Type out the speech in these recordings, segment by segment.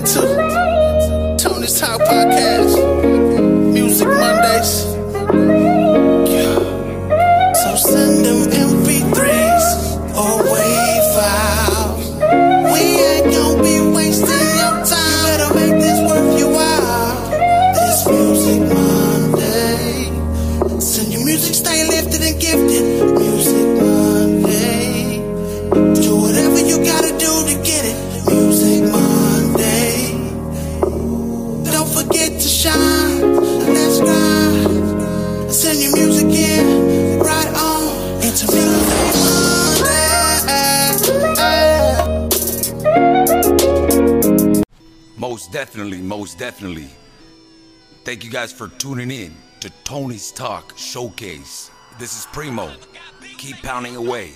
into Tony's Talk Podcast, Music Mondays. Definitely, most definitely. Thank you guys for tuning in to Tony's Talk Showcase. This is Primo. Keep pounding away.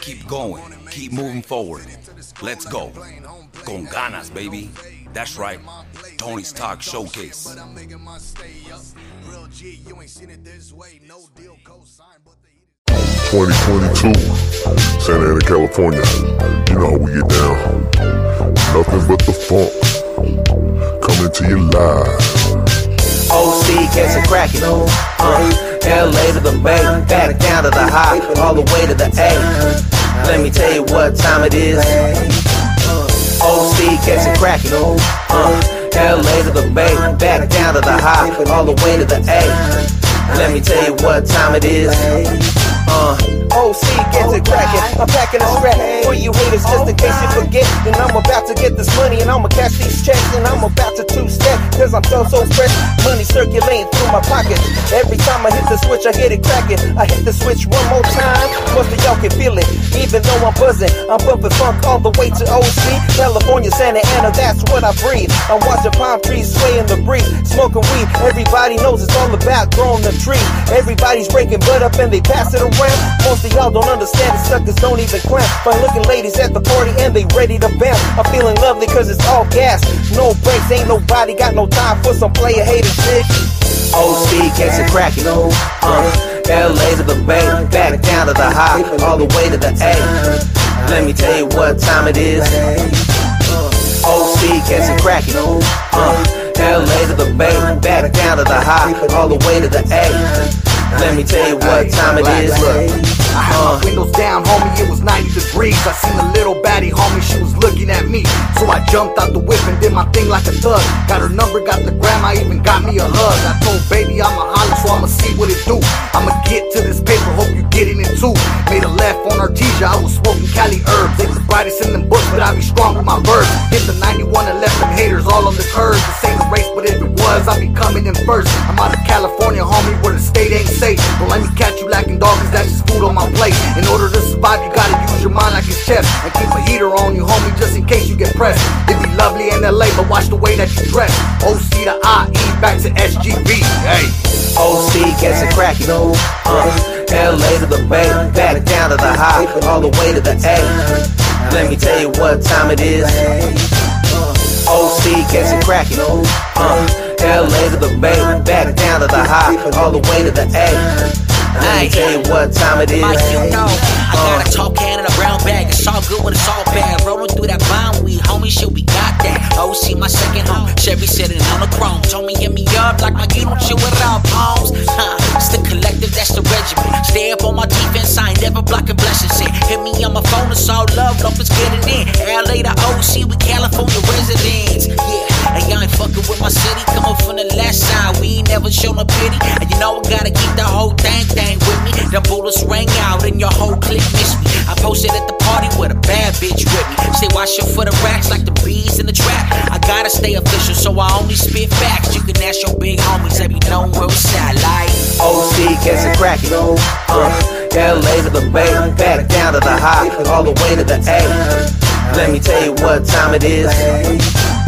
Keep going. Keep moving forward. Let's go. Con ganas, baby. That's right. Tony's Talk Showcase. 2022, Santa Ana, California. You know how we get down. Nothing but the funk. Coming to you live. OC gets it cracking. Uh, LA to the Bay, back down to the high, all the way to the A. Let me tell you what time it is. OC gets it cracking. Uh, LA to the Bay, back down to the high, all the way to the A. Let me tell you what time it is. Uh, OC gets it cracking. I'm packing a strap for you haters just in case you forget. And I'm about to get this money and I'ma cash these checks. And I'm about to two step cause I'm so so fresh. Money circulating through my pockets. Every time I hit the switch, I hit it cracking. I hit the switch one more time. Most of y'all can feel it. Even though I'm buzzing, I'm bumping funk all the way to OC. California, Santa Ana, that's what I breathe. I'm watching palm trees sway in the breeze. Smoking weed, everybody knows it's all about growing the tree. Everybody's breaking butt up and they pass it around. Most of y'all don't understand the suckers don't even clamp. Fine looking ladies at the party and they ready to bounce. I'm feeling lovely cause it's all gas. No breaks, ain't nobody got no time for some player hating shit. OC gets it cracking. Uh, LA to the Bay, back down to the high, all the way to the A. Let me tell you what time it is. OC gets it cracking. Uh, LA to the Bay, back down to the high, all the way to the A. Let me tell you what time it is. Look. I had my uh. windows down, homie, it was 90 degrees. I seen a little baddie, homie, she was looking at me. So I jumped out the whip and did my thing like a thug. Got her number, got the gram, I even got me a hug. I told baby I'ma holler, so I'ma see what it do. I'ma get to this paper, hope you getting it too. Made a left on Artesia, I was smoking Cali herbs. They the brightest in them books, but I be strong with my verbs. Hit the 91 and left them haters all on the curves. This ain't a race, but if it was, I be coming in first. I'm out of California, homie, safe. Don't let me catch you lacking dog, cause that's just food on my plate. In order to survive, you gotta use your mind like a chef. And keep a heater on you, homie, just in case you get pressed. It be lovely in LA, but watch the way that you dress. OC to IE, back to SGB. Hey. OC gets it cracking. Uh, LA to the Bay, back down to the high, all the way to the A. Let me tell you what time it is. OC gets it cracking. Uh, LA to the Bay, back down to the high, all the way to the A. Let me tell you what time it is. Mike, you know, I got a tall can and a brown bag. It's all good when it's all bad. Rolling through that bomb weed, homie, shit, we got that. OC, my second home. Chevy sitting on the chrome. Told me hit me up like my you don't chill without palms. Huh, it's the collective, that's the regiment. Stay up on my defense, I ain't never blocking blessings in. Hit me on my phone, it's all love, love is getting in. LA to OC, we California residents. Fucking with my city. Coming from the left side, we ain't never shown no pity. And you know I gotta keep the whole thing, thing with me. The bullets rang out and your whole clique missed me. I posted at the party with a bad bitch with me. Stay watching for the racks like the bees in the trap. I gotta stay official, so I only spit facts. You can ask your big homies, every know where it's at. Like OC gets it cracking. Uh, LA to the Bay, back down to the high, all the way to the A. Let me tell you what time it is.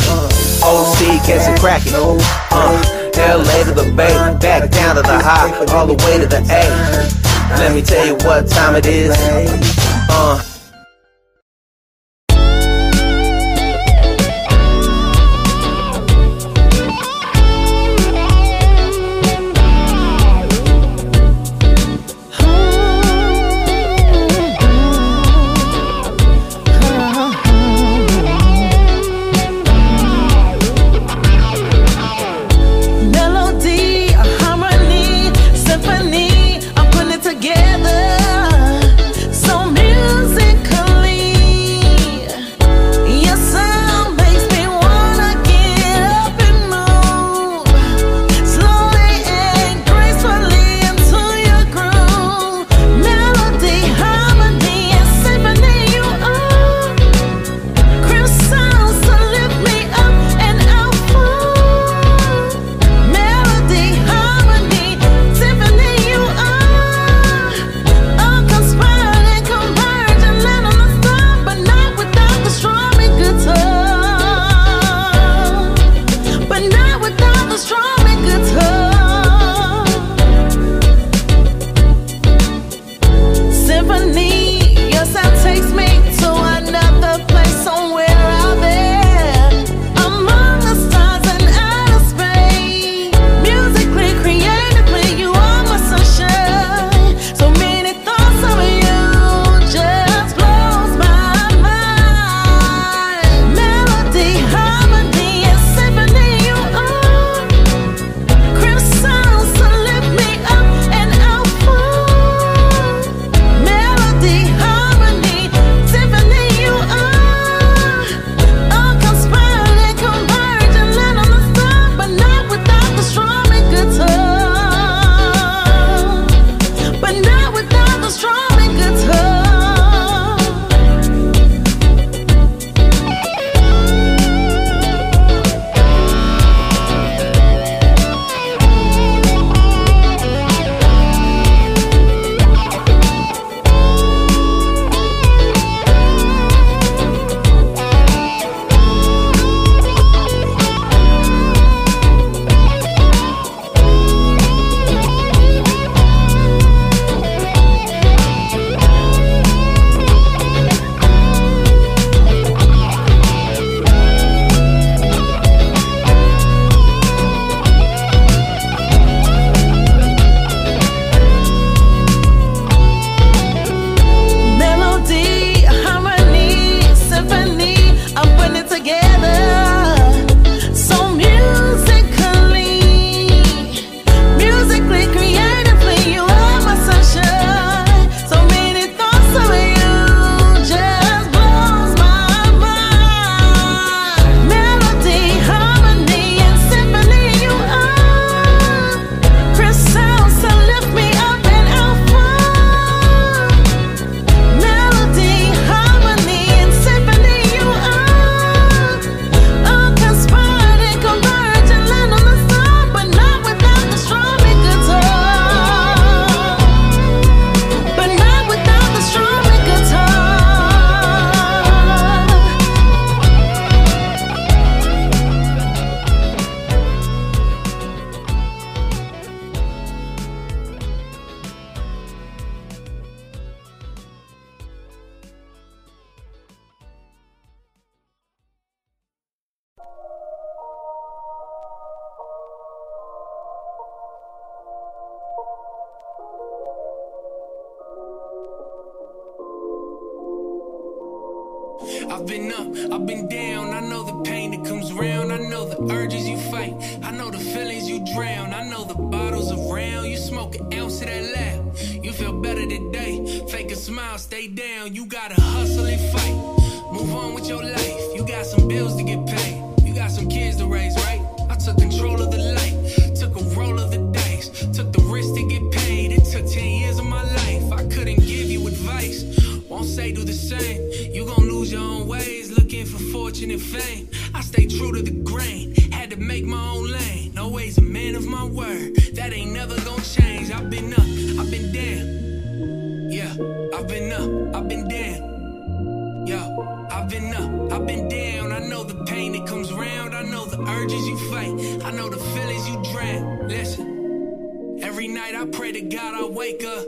OC gets it cracking. Uh, LA to the Bay, back down to the high, all the way to the A. Let me tell you what time it is. Uh. I've been up, I've been down. I know the pain that comes round. I know the urges you fight. I know the feelings you drown. I know the bottles around. You smoke an ounce of that loud. You feel better today. Fake a smile, stay down. You gotta hustle and fight. Move on with your life. You got some bills to get paid. Fortune and fame. I stay true to the grain. Had to make my own lane. Always a man of my word. That ain't never gon' change. I've been up, I've been down. Yeah, I've been up, I've been down. Yeah, I've been up, I've been down. I know the pain that comes round. I know the urges you fight. I know the feelings you drown. Listen, every night I pray to God I wake up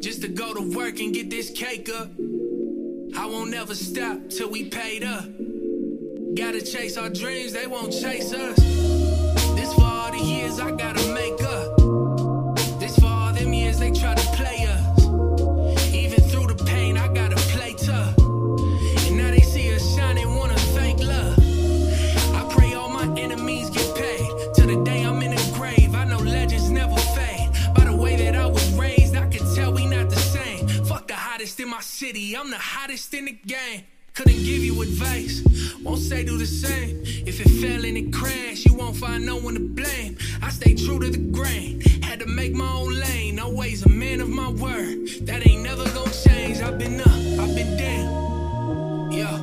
just to go to work and get this cake up. Won't ever stop till we paid up. Gotta chase our dreams, they won't chase us. This for all the years I gotta the hottest in the game. Couldn't give you advice, won't say do the same. If it fell and it crashed, you won't find no one to blame. I stay true to the grain, had to make my own lane. Always a man of my word, that ain't never gonna change. I've been up, I've been down. Yeah,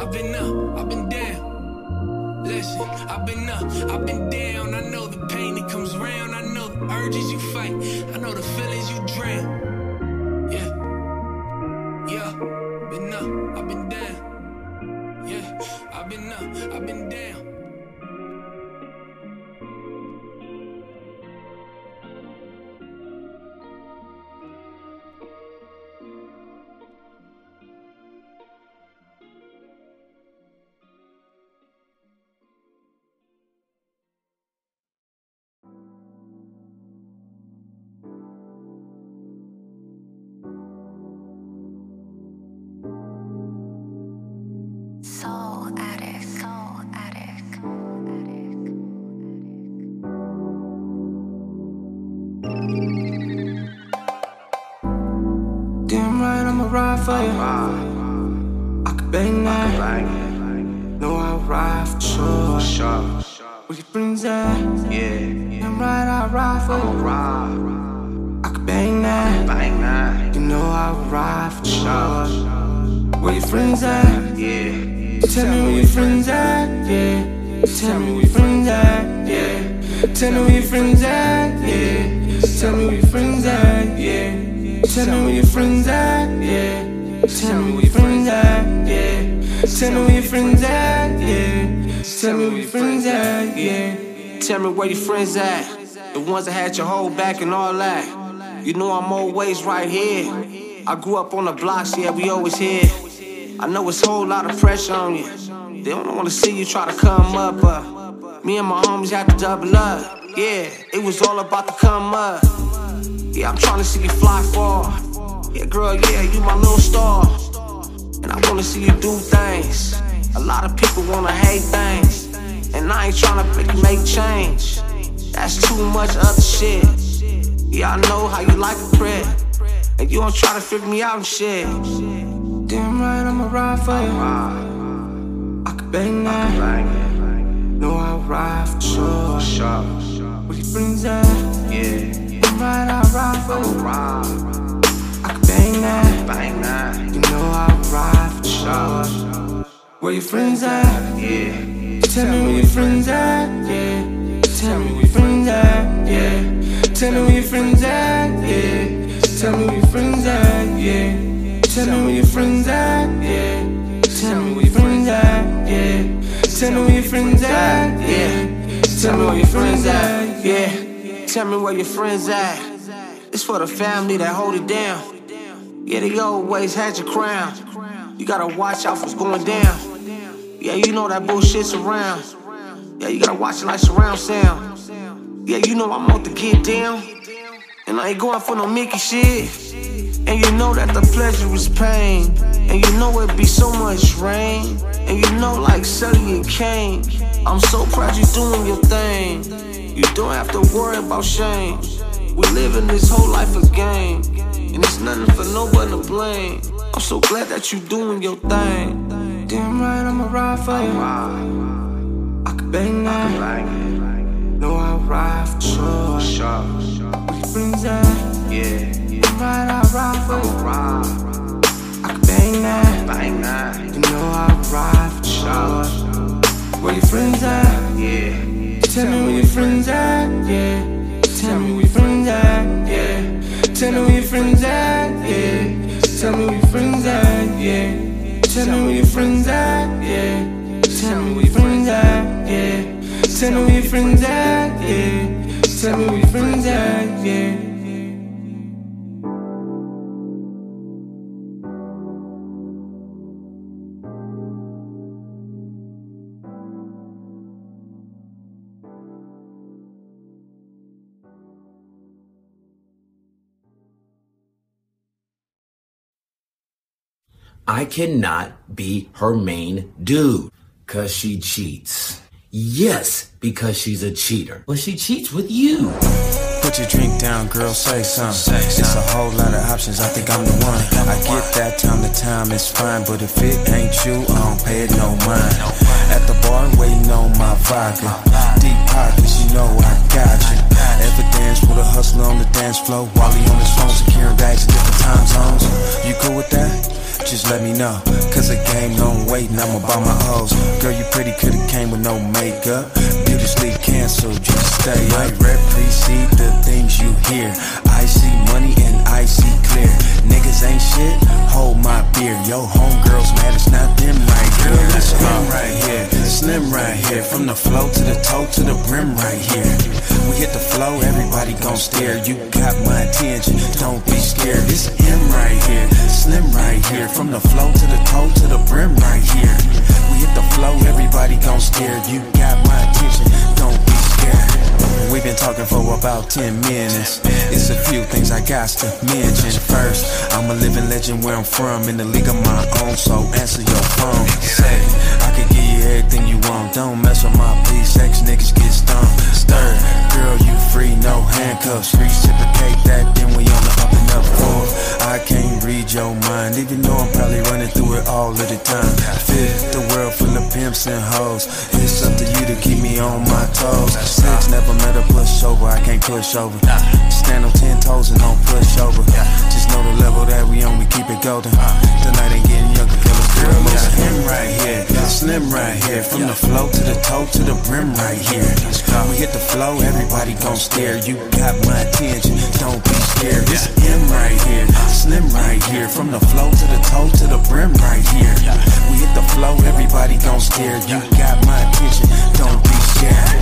I've been up, I've been down. Listen, I've been up, I've been down. I know the pain that comes round. I know the urges you fight. I know the feelings you drown. I'ma ride for you. I could bang that. No, I'll ride for sure. Where your friends at? Yeah. Damn right, I'll ride for you. I could bang that. You know I'll ride for sure. Where your friends at? Yeah. Tell me where your friends at? Yeah. Tell me where your friends at? Yeah. Tell me where your friends at? Yeah. Tell me where your friends at? Tell me where your friends at? Yeah. Tell me where your friends at? Yeah. Tell me where your friends at? Yeah. Tell me where your friends at? Yeah. Tell me where your friends at? The ones that had your whole back and all that. You know I'm always right here. I grew up on the blocks, yeah, we always here. I know it's a whole lot of pressure on you. They don't wanna see you try to come up, but me and my homies had to double up. Yeah, it was all about the come up. Yeah, I'm trying to see you fly far. Yeah, girl, yeah, you my little star. And I wanna see you do things. A lot of people wanna hate things. And I ain't trying to make make change. That's too much other shit. Yeah, I know how you like a prick. And you don't try to figure me out and shit. Damn right, I'ma ride for you. I could bang that. No, I'll ride for sure. Where your friends at? I'ma. I can bang that. Bang that. You know I ride for sure. Where your friends at? Yeah. Tell me where your friends at? Yeah. Tell me where your friends at? Yeah. Tell me where your friends at? Yeah. Tell me where your friends at? Yeah. Tell me where your friends at? Yeah. Tell me where your friends at? Yeah. Tell me where your friends at? Yeah. Tell me where your friends at? Yeah. Tell me where your friends at? For the family that hold it down. Yeah, they always had your crown. You gotta watch out for what's going down. Yeah, you know that bullshit's around. Yeah, you gotta watch it like surround sound. Yeah, you know I'm out to get down. And I ain't going for no Mickey shit. And you know that the pleasure is pain. And you know it be so much rain. And you know, like Sully and Kane, I'm so proud you doing your thing. You don't have to worry about shame. We living this whole life a game. And it's nothing for nobody to blame. I'm so glad that you doing your thing. Damn right, I'ma ride for you. I could bang that. No, I'll ride for sure. We can bring that. Yeah. Damn right, I'll ride for you. I could bang that. Bang that. You know I'll ride for sure. Where your friends at? Yeah. Tell me where your friends at? Yeah. At? Yeah. Tell me where your friends at? Yeah. Tell me where your friends at? Yeah. Tell me where your friends at? Yeah. Tell me where your friends at? Yeah. Tell me where your friends at? Yeah. I cannot be her main dude because she cheats. Yes, because she's a cheater. But she cheats with you. Put your drink down, girl, say something. It's a whole lot of options, I think I'm the one. I get that time to time, it's fine. But if it ain't you, I don't pay it no mind. At the bar, waiting on my vodka. Deep pockets, you know I got you. Ever dance with a hustler on the dance floor? He on his phone, securing bags in different time zones. You cool with that? Just let me know, cause the game don't wait and I'm about my hoes. Girl, you pretty, could've came with no makeup. Beauty sleep canceled, just stay up. Might precede the things you hear. I see money and I see clear. Niggas ain't shit, hold my beer. Yo, homegirls mad, it's not them right here. It's slim right here, slim right here. From the flow to the toe to the brim right here. We hit the flow, everybody gon' stare. You got my attention, don't be scared. It's M here. From the flow to the toe to the brim right here. We hit the flow, everybody gon' stare. You got my attention, don't be scared. We've been talking for about 10 minutes. It's a few things I got to mention. First, I'm a living legend where I'm from, in the league of my own, so answer your phone. Everything you want. Don't mess with my peace, ex niggas get stumped. Third, girl, you free, no handcuffs. Reciprocate that, then we on the up and up. Fourth, I can't read your mind, even though I'm probably running through it all of the time. Fifth, the world full of pimps and hoes. It's up you keep me on my toes. Six, never met a pushover, I can't push over. Stand on ten toes and don't push over. Just know the level that we on, we keep it golden. Tonight ain't getting younger, killers girl, moving. Him right here, slim right here. From the flow to the toe to the brim right here. We hit the flow, everybody gon' stare. You got my attention, don't be scared. It's him right here, slim right here. From the flow to the toe to the brim right here. We hit the flow, everybody gon' stare. You got my attention, don't be scared.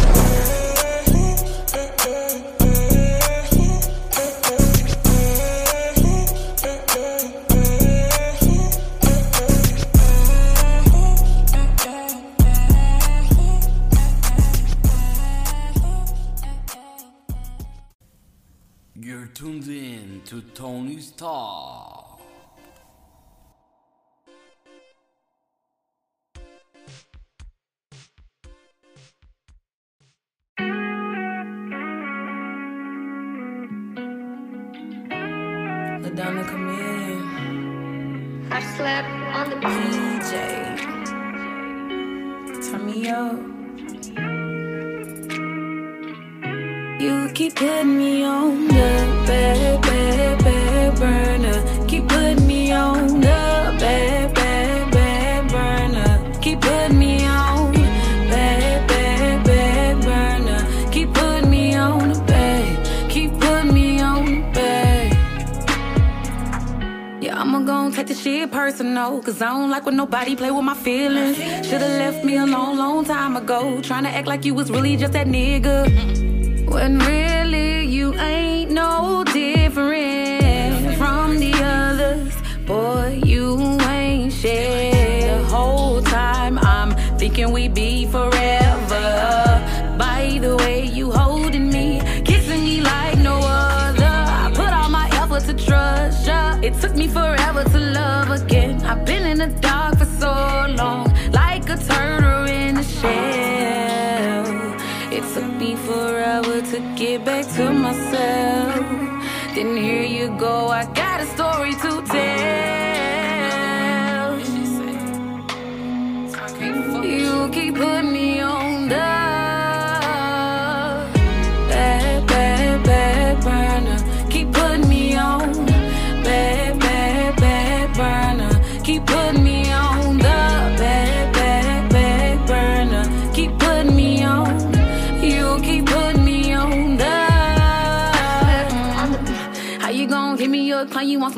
I when nobody play with my feelings. Should've left me a long, long time ago. Trying to act like you was really just that nigga. When really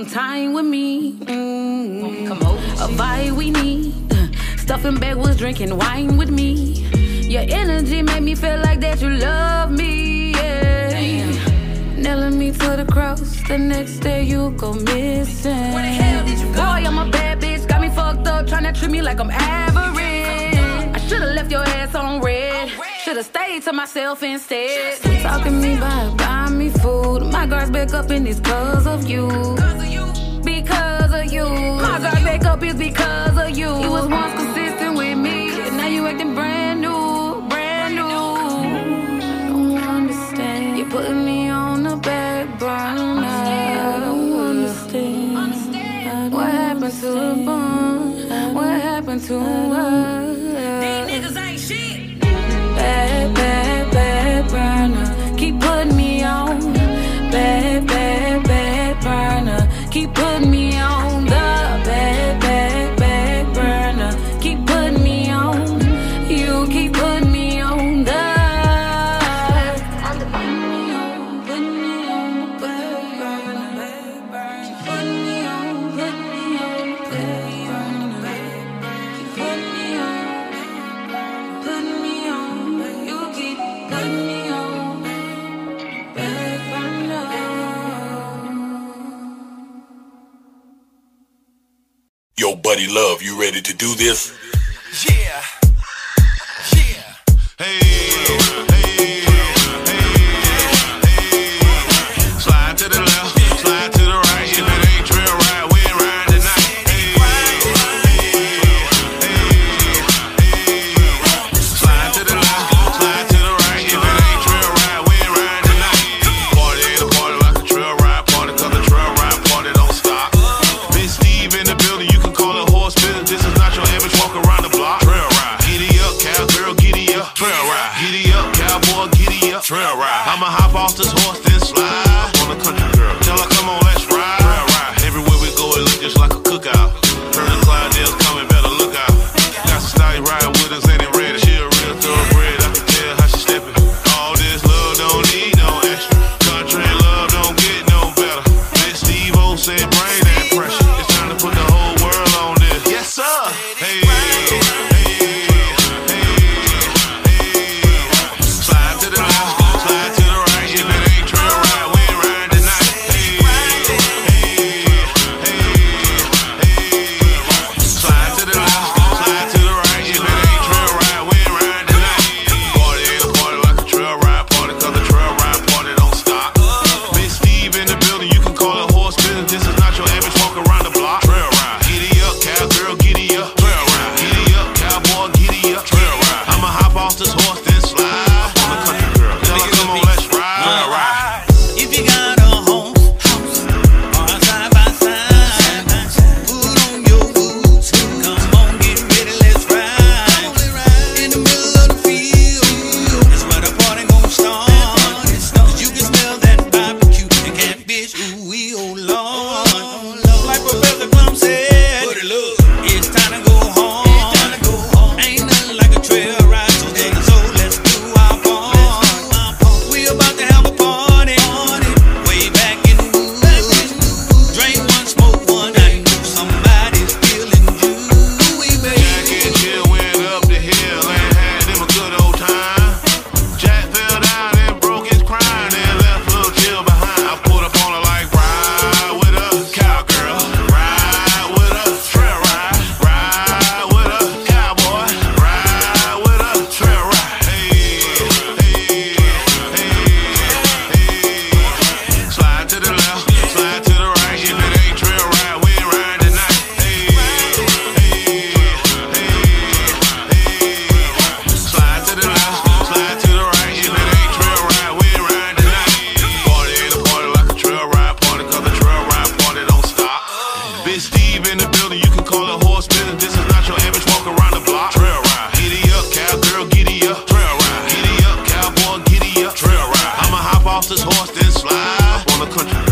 some time with me? Mm. A vibe we need. Stuffing was drinking wine with me. Your energy made me feel like that you love me. Yeah. Nailing me to the cross. The next day you go missing. Where the hell did you go? Boy, I'm a bad bitch. Got me fucked up. Tryna treat me like I'm average. I should've left your ass on red. Should've stayed to myself instead. Talking me by buy me food. My guards back up and it's cause of you. Because of you. My guards back up is because of you. You was once consistent with me. And now you acting brand new. Brand new. I don't understand. You're putting me on the back burner. I don't understand. What happened to the bond? What happened to us? Me on Buddy Luv, you ready to do this? horse, this fly. Up on the country.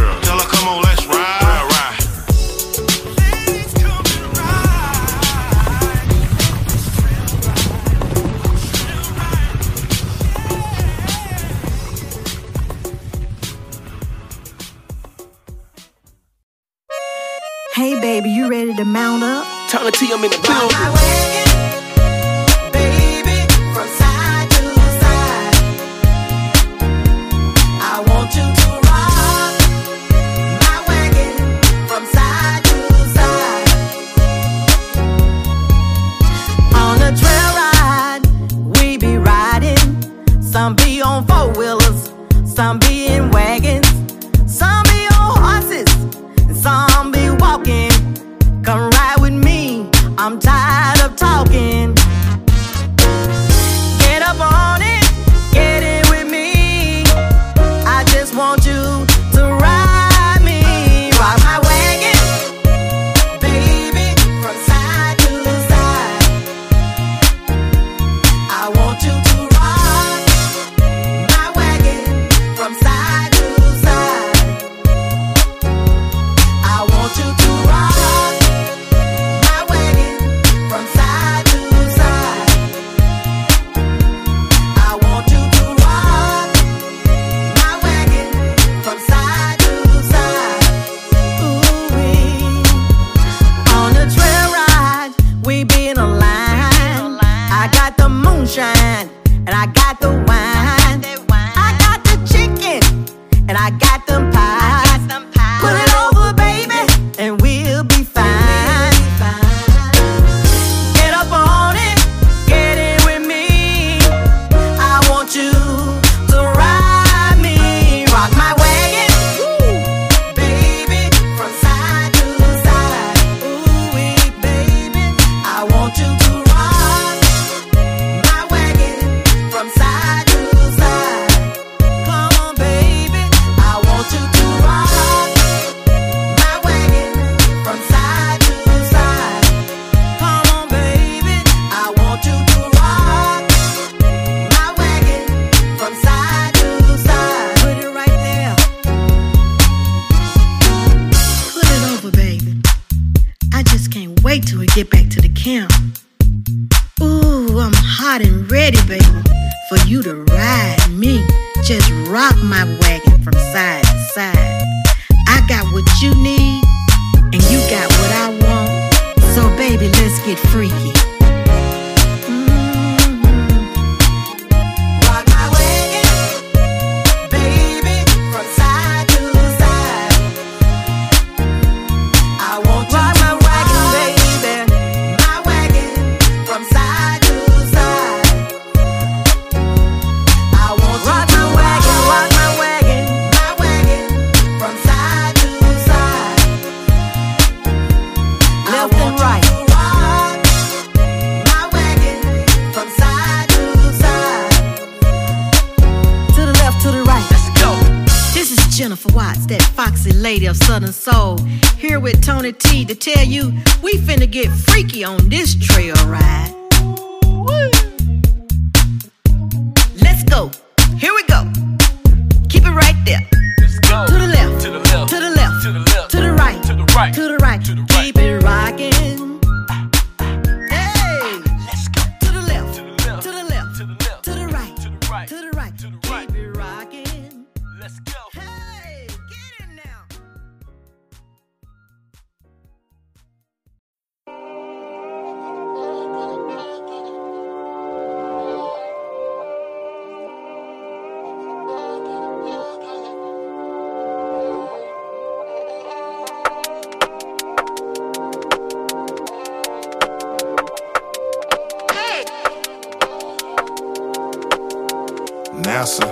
answer.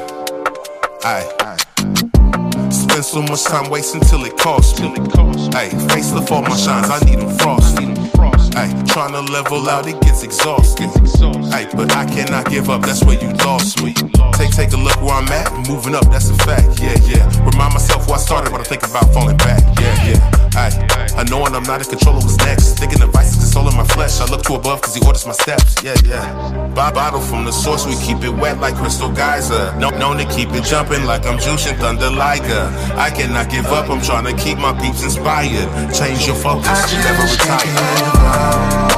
Aye. Spend so much time wasting till it costs me. Aye, face the for my shines, I need them frosty. Aye, trying to level out, it gets exhausting. Aye, but I cannot give up, that's where you lost me. Take take a look where I'm at, moving up, that's a fact. Yeah, yeah. Remind myself where I started when I think about falling back. Yeah, yeah. Aye. I know when I'm not in control of what's next. Thinking the vice is consoling my flesh. I look to above because he orders my steps. Yeah, yeah. Buy bottle from the source, we keep it wet like crystal geyser. No, known to keep it jumping like I'm juicing thunder liger. I cannot give up, I'm trying to keep my peeps inspired. Change your focus, I never retire.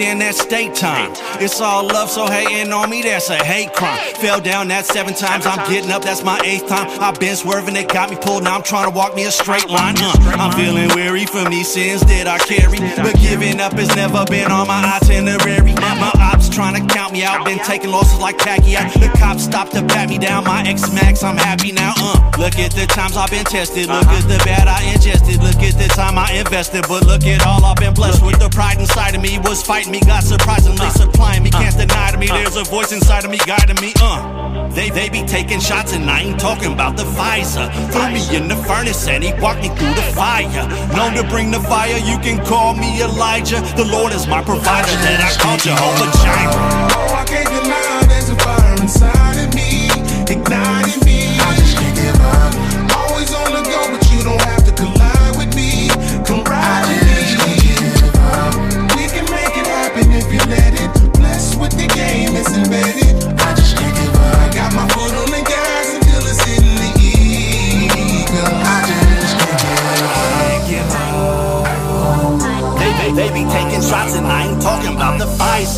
In that state time. It's all love, so hating on me, that's a hate crime. Fell down that seven times, I'm getting up, that's my eighth time. I've been swerving, they got me pulled, now I'm trying to walk me a straight line. Uh, I'm feeling weary from these sins that I carry. But giving up has never been on my itinerary. My ops trying to count me out, been taking losses like Pacquiao. The cops stopped to pat me down, my ex max, I'm happy now. Uh, look at the times I've been tested, look at the bad I ingested, look at the time I invested, but look at all I've been blessed with. The pride inside of me was fighting me, God surprisingly supplying me. Can't deny to me, there's a voice inside of me guiding me. Uh, they they be taking shots and I ain't talking about the Pfizer. Threw me in the furnace and he walked me through the fire. Known to bring the fire, you can call me Elijah. The Lord is my provider, that I call Jehovah Jireh. Oh, I can't deny there's a fire inside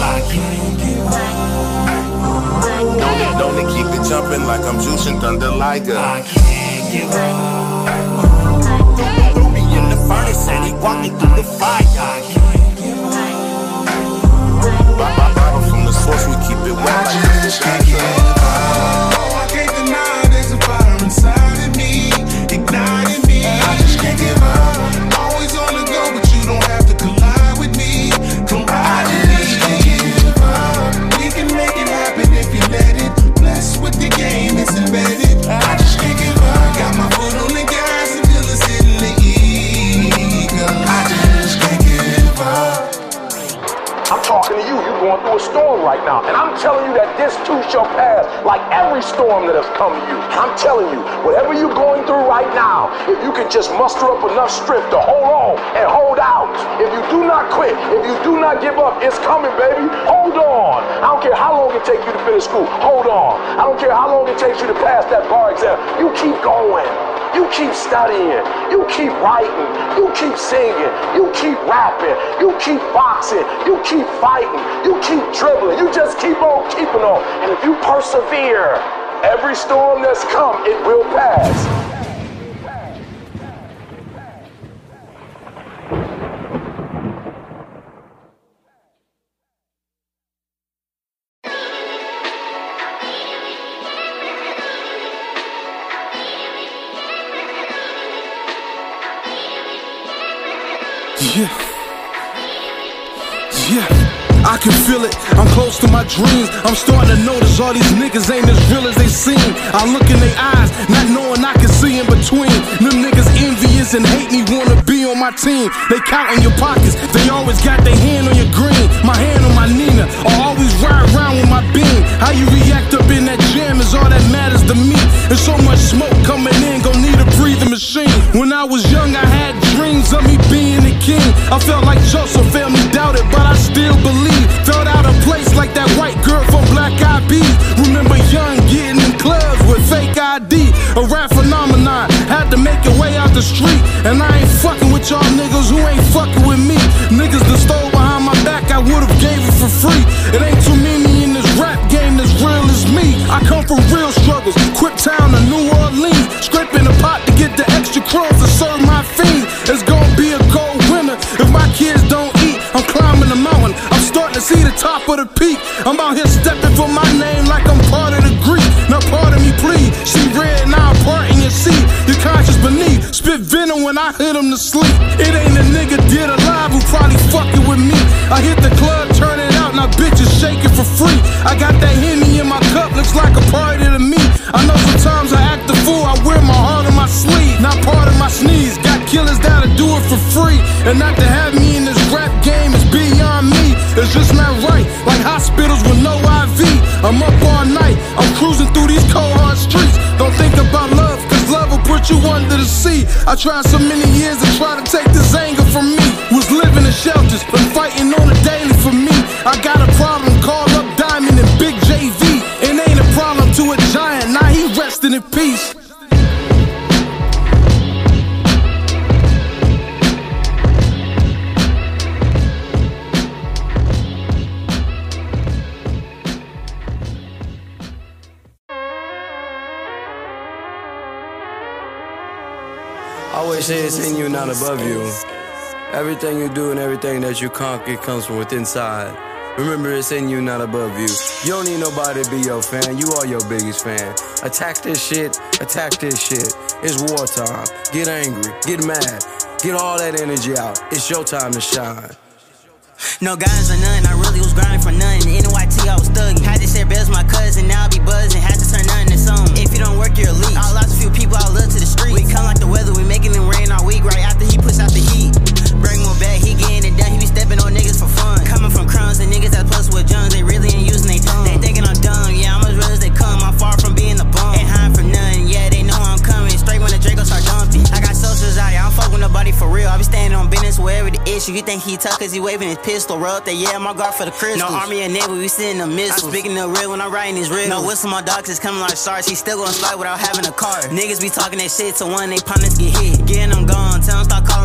Pfizer. Don't they, don't they keep it jumping like I'm juicing Thunder Liger? I can't give up. Threw me in the furnace and he walked me through the fire. Bottle from the source, we keep it wet like storm that has come to you. I'm telling you, whatever you're going through right now, if you can just muster up enough strength to hold on and hold out, if you do not quit, if you do not give up, it's coming, baby. Hold on. I don't care how long it takes you to finish school. Hold on. I don't care how long it takes you to pass that bar exam. You keep going. You keep studying. You keep writing. You keep singing. You keep rapping. You keep boxing. You keep fighting. You keep dribbling. You just keep on keeping on. And if you persevere, every storm that's come, it will pass. Yeah. Yeah. I can feel it. I'm close to my dreams. I'm starting to notice all these niggas ain't as real as they seem. I look in their eyes, not knowing I can see in between. Them niggas envious and hate me, wanna be on my team. They count in your pockets. They always got their hand on your green. My hand on my Nina. Or always ride around with my beam. How you react up in that jam is all that matters to me. There's so much smoke coming in, gon' need a breathing machine. When I was young, I felt like Joseph, family doubted, but I still believe. Felt out of place like that white girl from Black Eyed Peas. Remember young getting in clubs with fake ID. A rap phenomenon, had to make your way out the street. And I ain't fucking with y'all niggas who ain't fucking with me. Niggas that stole behind my back, I would've gave it for free. It ain't too many in this rap game that's real as me. I come from real struggles, top of the peak. I'm out here stepping for my name like I'm part of the Greek. Now pardon me, please. See red, now I'm parting your seat. Your conscience beneath. Spit venom when I hit him to sleep. It ain't a nigga dead alive who probably fucking with me. I hit the club, turn it out, now bitches shaking for free. I got that henny in my cup, looks like a party to me. I know sometimes I act a fool, I wear my heart on my sleeve. Not part of my sneeze. Got killers that'll do it for free. And not to have tried so many years to try to take Everything you do and everything that you conquer comes from within inside. Remember, it's in you, not above you. You don't need nobody to be your fan. You are your biggest fan. Attack this shit. Attack this shit. It's wartime. Get angry. Get mad. Get all that energy out. It's your time to shine. No guidance or none, I really was grinding for nothing. NYT, I was thugging. Had to share bells with my cousin, now I be buzzing. Had to turn nothing to something. If you don't work, you're elite. I lost a few people, I look to the street. We come like the weather, we making it rain all week right after he puts out the heat. Bring more back, he getting it done, he be stepping on niggas for fun. Coming from crumbs and niggas that plus with guns, they really ain't using wherever. You think he tough cause he waving his pistol, roll up there, yeah, my guard for the crystals. No army and navy, we sitting the missiles. I'm speaking the real when I'm writing these riddles. No whistle, my dogs is coming like stars. He still gonna slide without having a car. Niggas be talking that shit, so one they partners get hit. Getting them gone, tell them stop calling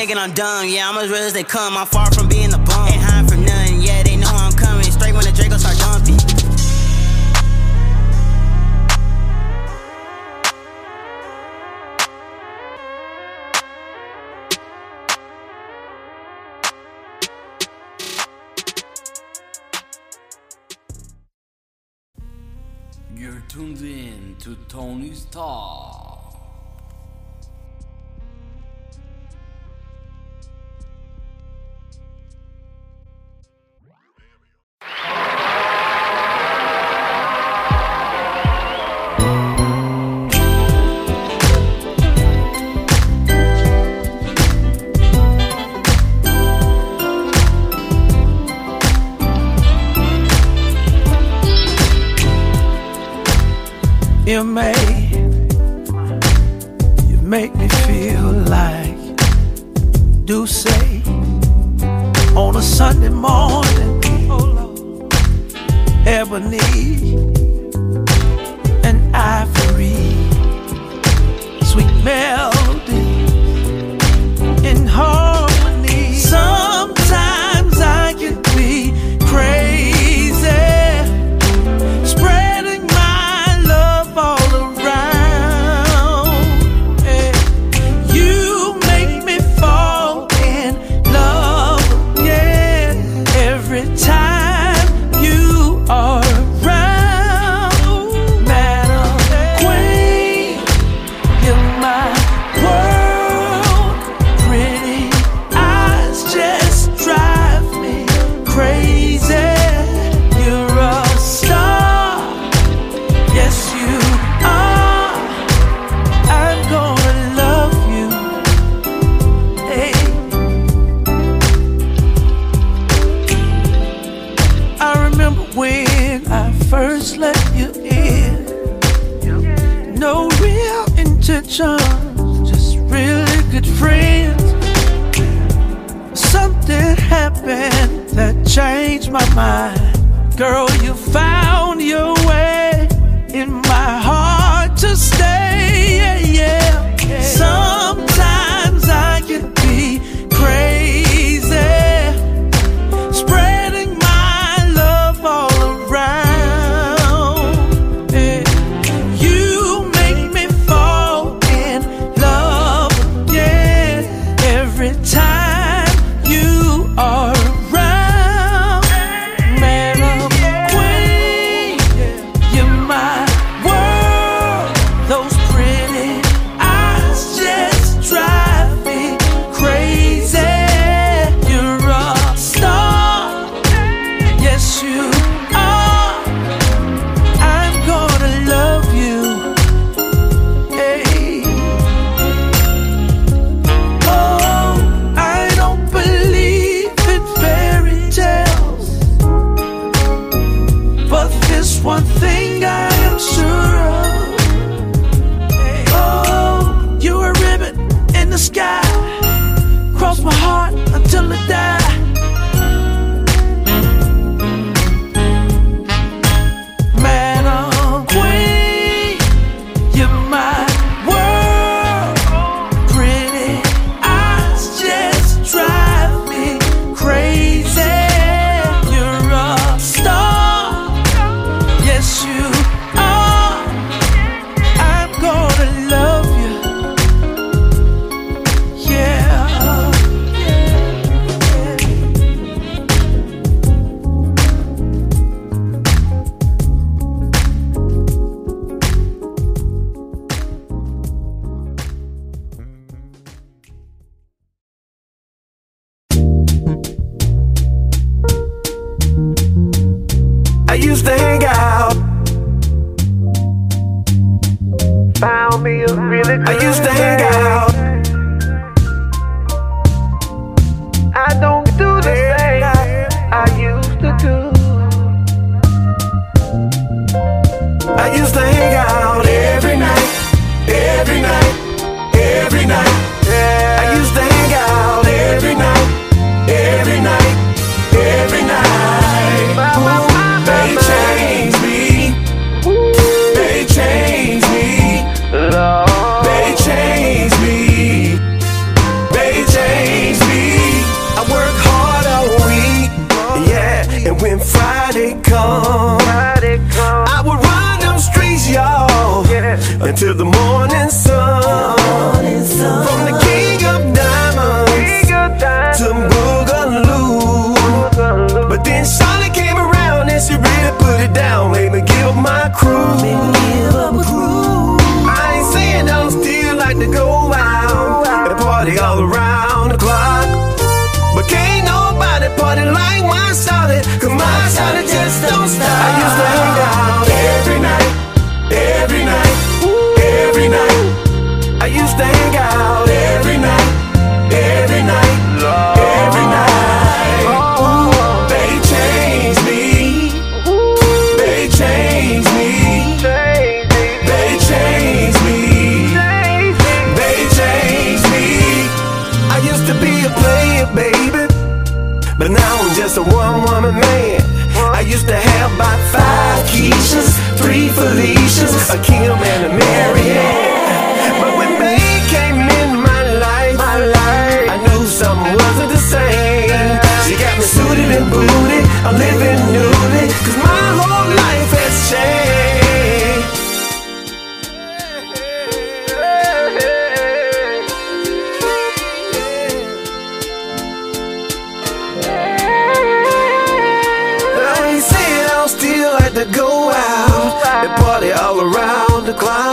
thinking I'm dumb, yeah, I'm as real as they come. I'm far from being a bum. Ain't hiding from nothing, yeah, they know I'm coming. Straight when the Draco start dumping. You're tuned in to Tony's Talk. I used to hang out. But now I'm just a one woman man. I used to have about five Keishas, three Felicias, a Kim and a Marianne. But when they came in my life, my life, I knew something wasn't the same. She got me suited and booted, I'm living newly, cause my whole life cloud.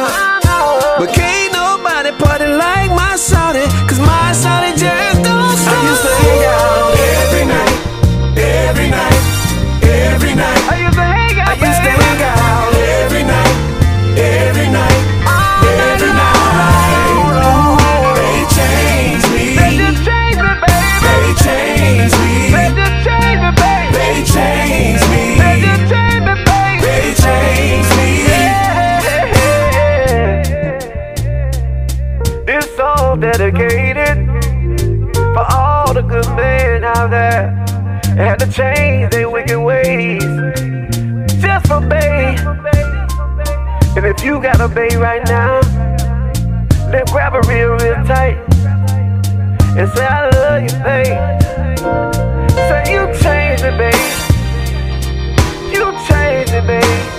Baby, right now. Then grab a real, real tight. And say, I love you, babe. Say, you changed it, babe. You changed it, babe.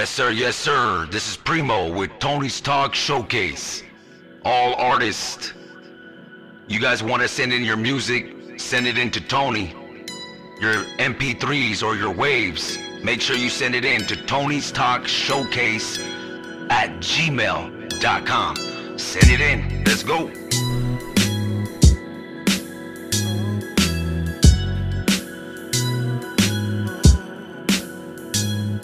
Yes, sir, yes, sir. This is Primo with Tony's Talk Showcase. All artists. You guys want to send in your music, send it in to Tony. Your MP3s or your waves, make sure you send it in to Tony's Talk Showcase at gmail.com. Send it in. Let's go.